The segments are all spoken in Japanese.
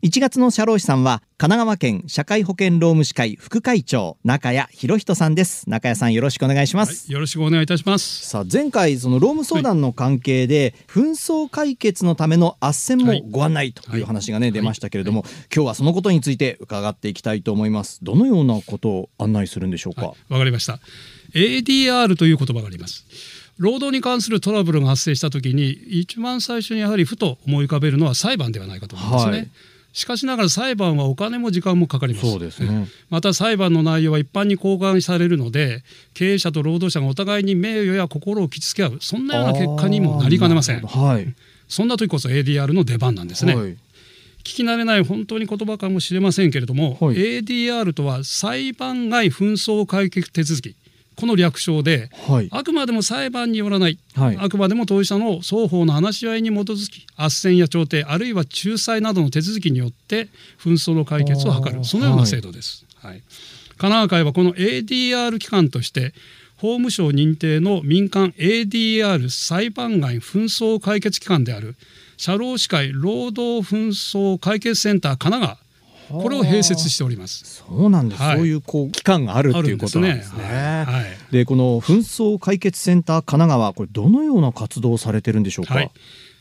1月の社労士さんは神奈川県社会保険労務士会副会長中谷博人さんです。中谷さんよろしくお願いします。はい、よろしくお願いいたします。さあ前回その労務相談の関係で紛争解決のための斡旋もご案内という話がね、はい出ましたけれども、今日はそのことについて伺っていきたいと思いますどのようなことを案内するんでしょうか、はい、わかりました。ADR という言葉があります。労働に関するトラブルが発生したときに一番最初にやはりふと思い浮かべるのは裁判ではないかと思うんですね。はいしかしながら裁判はお金も時間もかかります。そうですね。また裁判の内容は一般に公開されるので経営者と労働者がお互いに名誉や心を傷つけ合う。そんなような結果にもなりかねません。はい。そんな時こそ ADR の出番なんですね、はい。聞き慣れない本当に言葉かもしれませんけれども、はい。ADR とは裁判外紛争解決手続きこの略称ではい。あくまでも裁判によらない、はい。あくまでも当事者の双方の話し合いに基づき斡旋や調停あるいは仲裁などの手続きによって紛争の解決を図る。そのような制度です。はい。神奈川会はこの ADR 機関として法務省認定の民間 ADR 裁判外紛争解決機関である社労士会労働紛争解決センター神奈川これを併設しております。そうなんです、はい。そういうこう機関があるっていうことなんですね。はい。でこの紛争解決センター神奈川これどのような活動をされてるんでしょうか、はい、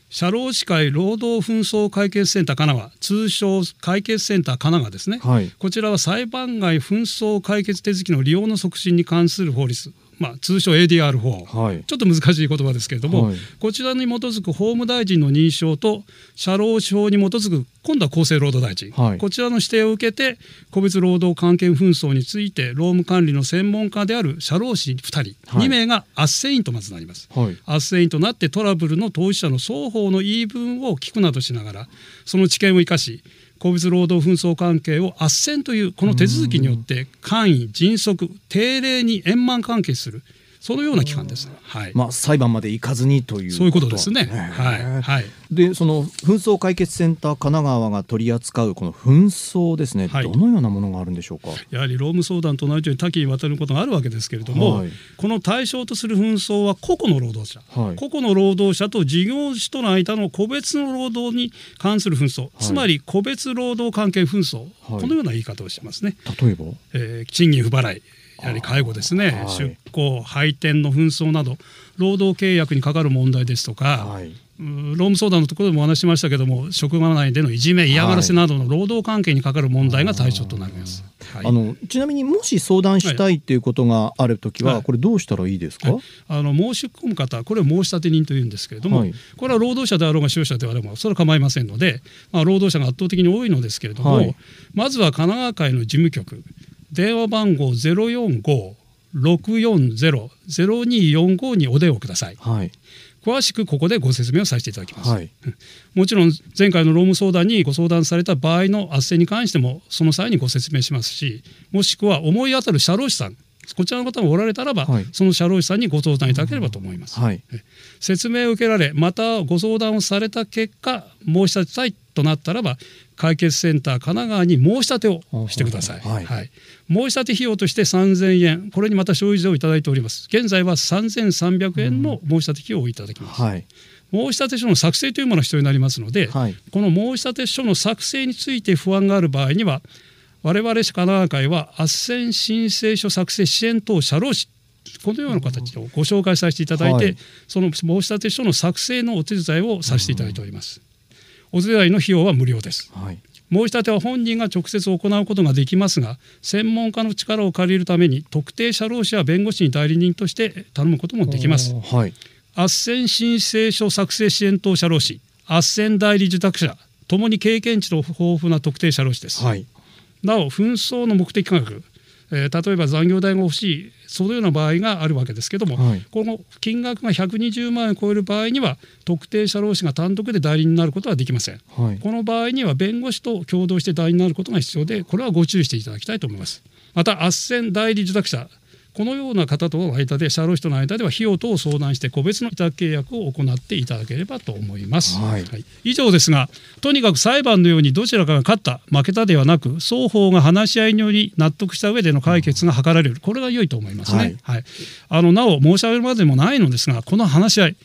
社労士会労働紛争解決センター神奈川通称解決センター神奈川ですね、はい。こちらは裁判外紛争解決手続きの利用の促進に関する法律、まあ、通称 ADR 法、はい。ちょっと難しい言葉ですけれども、はい。こちらに基づく法務大臣の認証と社労士法に基づく今度は厚生労働大臣、はい。こちらの指定を受けて個別労働関係紛争について労務管理の専門家である社労士2人、はい。2名が斡旋員とまずなります。はい。斡旋員となってトラブルの当事者の双方の言い分を聞くなどしながらその知見を生かし個別労働紛争関係を斡旋というこの手続きによって簡易迅速定例に円満関係するそのような機関です。はい、まあ裁判まで行かずにというそういうことですね。はい、はい、でその紛争解決センター神奈川が取り扱うこの紛争ですね、はい。どのようなものがあるんでしょうか？やはり労務相談と同じように多岐にわたることがあるわけですけれども、はい。この対象とする紛争は個々の労働者、はい。個々の労働者と事業主との間の個別の労働に関する紛争、つまり個別労働関係紛争、はい。このような言い方をしてますね。例えば？えー賃金不払いやはり介護ですね、はい。出向配点の紛争など労働契約にかかる問題ですとか、はい、うん労務相談のところでもお話ししましたけども職場内でのいじめ嫌がらせなどの労働関係にかかる問題が対象となります。はい。あのちなみにもし相談したいっていうことがあるときは、はい。これどうしたらいいですか、はい。あの申し込む方これを申し立て人というんですけれども、はい。これは労働者であろうが使用者であろうがそれは構いませんので、まあ、労働者が圧倒的に多いのですけれども、はい。まずは神奈川会の事務局電話番号045-640-0245にお電話ください。はい。詳しくここでご説明をさせていただきます、はい。もちろん前回の労務相談にご相談された場合の斡旋に関してもその際にご説明しますしもしくは思い当たる社労士さんこちらの方がおられたらば、はい。その社労士さんにご相談いただければと思います。はい。説明を受けられまたご相談をされた結果申し立てたいとなったらば解決センター神奈川に申し立てをしてください、はい。はい。申し立て費用として3000円。これにまた消費税をいただいております。現在は3300円の申し立て費用をいただきます、はい。申し立て書の作成というものが必要になりますので、はい。この申し立て書の作成について不安がある場合には我々神奈川会は斡旋申請書作成支援等社労士このような形をご紹介させていただいて、はい。その申し立て書の作成のお手伝いをさせていただいております。お手伝いの費用は無料です。はい申し立ては本人が直接行うことができますが専門家の力を借りるために特定社労士や弁護士に代理人として頼むこともできます。はい斡旋申請書作成支援等社労士斡旋代理受託者ともに経験値の豊富な特定社労士です。はいなお紛争の目的価格、えー例えば残業代が欲しいそのような場合があるわけですけども、はいこの金額が120万円を超える場合には特定社労士が単独で代理人になることはできません。はいこの場合には弁護士と共同して代理になることが必要でこれはご注意していただきたいと思います。また斡旋代理受託者このような方との間で社労士との間では費用等を相談して個別の委託契約を行っていただければと思います、はい。以上ですがとにかく裁判のようにどちらかが勝った負けたではなく双方が話し合いにより納得した上での解決が図られる。これが良いと思いますね、はい。あのなお申し上げるまでもないのですがこの話し合い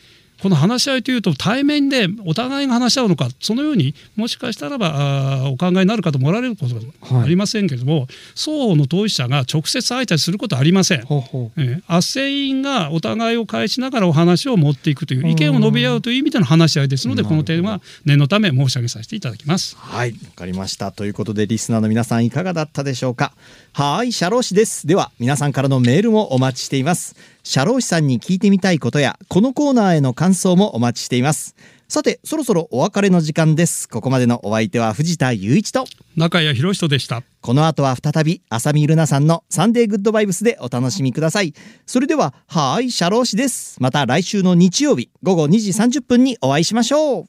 この話し合いというと対面でお互いが話し合うのかそのようにもしかしたらばあーお考えになる方もおられることがありませんけれども、双方の当事者が直接相対することはありません。ほうほうえー斡旋員がお互いを返しながらお話を持っていくという意見を述べ合うという意味での話し合いですのでうんこの点は念のため申し上げさせていただきます。はい、わかりました。ということで、リスナーの皆さんいかがだったでしょうか。はい、社労士です。では、皆さんからのメールもお待ちしています。社労士さんに聞いてみたいことや、このコーナーへの感想もお待ちしています。さて、そろそろお別れの時間です。ここまでのお相手は藤田雄一と、中谷博人でした。この後は再び、浅見ルナさんのサンデーグッドバイブスでお楽しみください。それでは、はい、社労士です。また来週の日曜日、午後2時30分にお会いしましょう。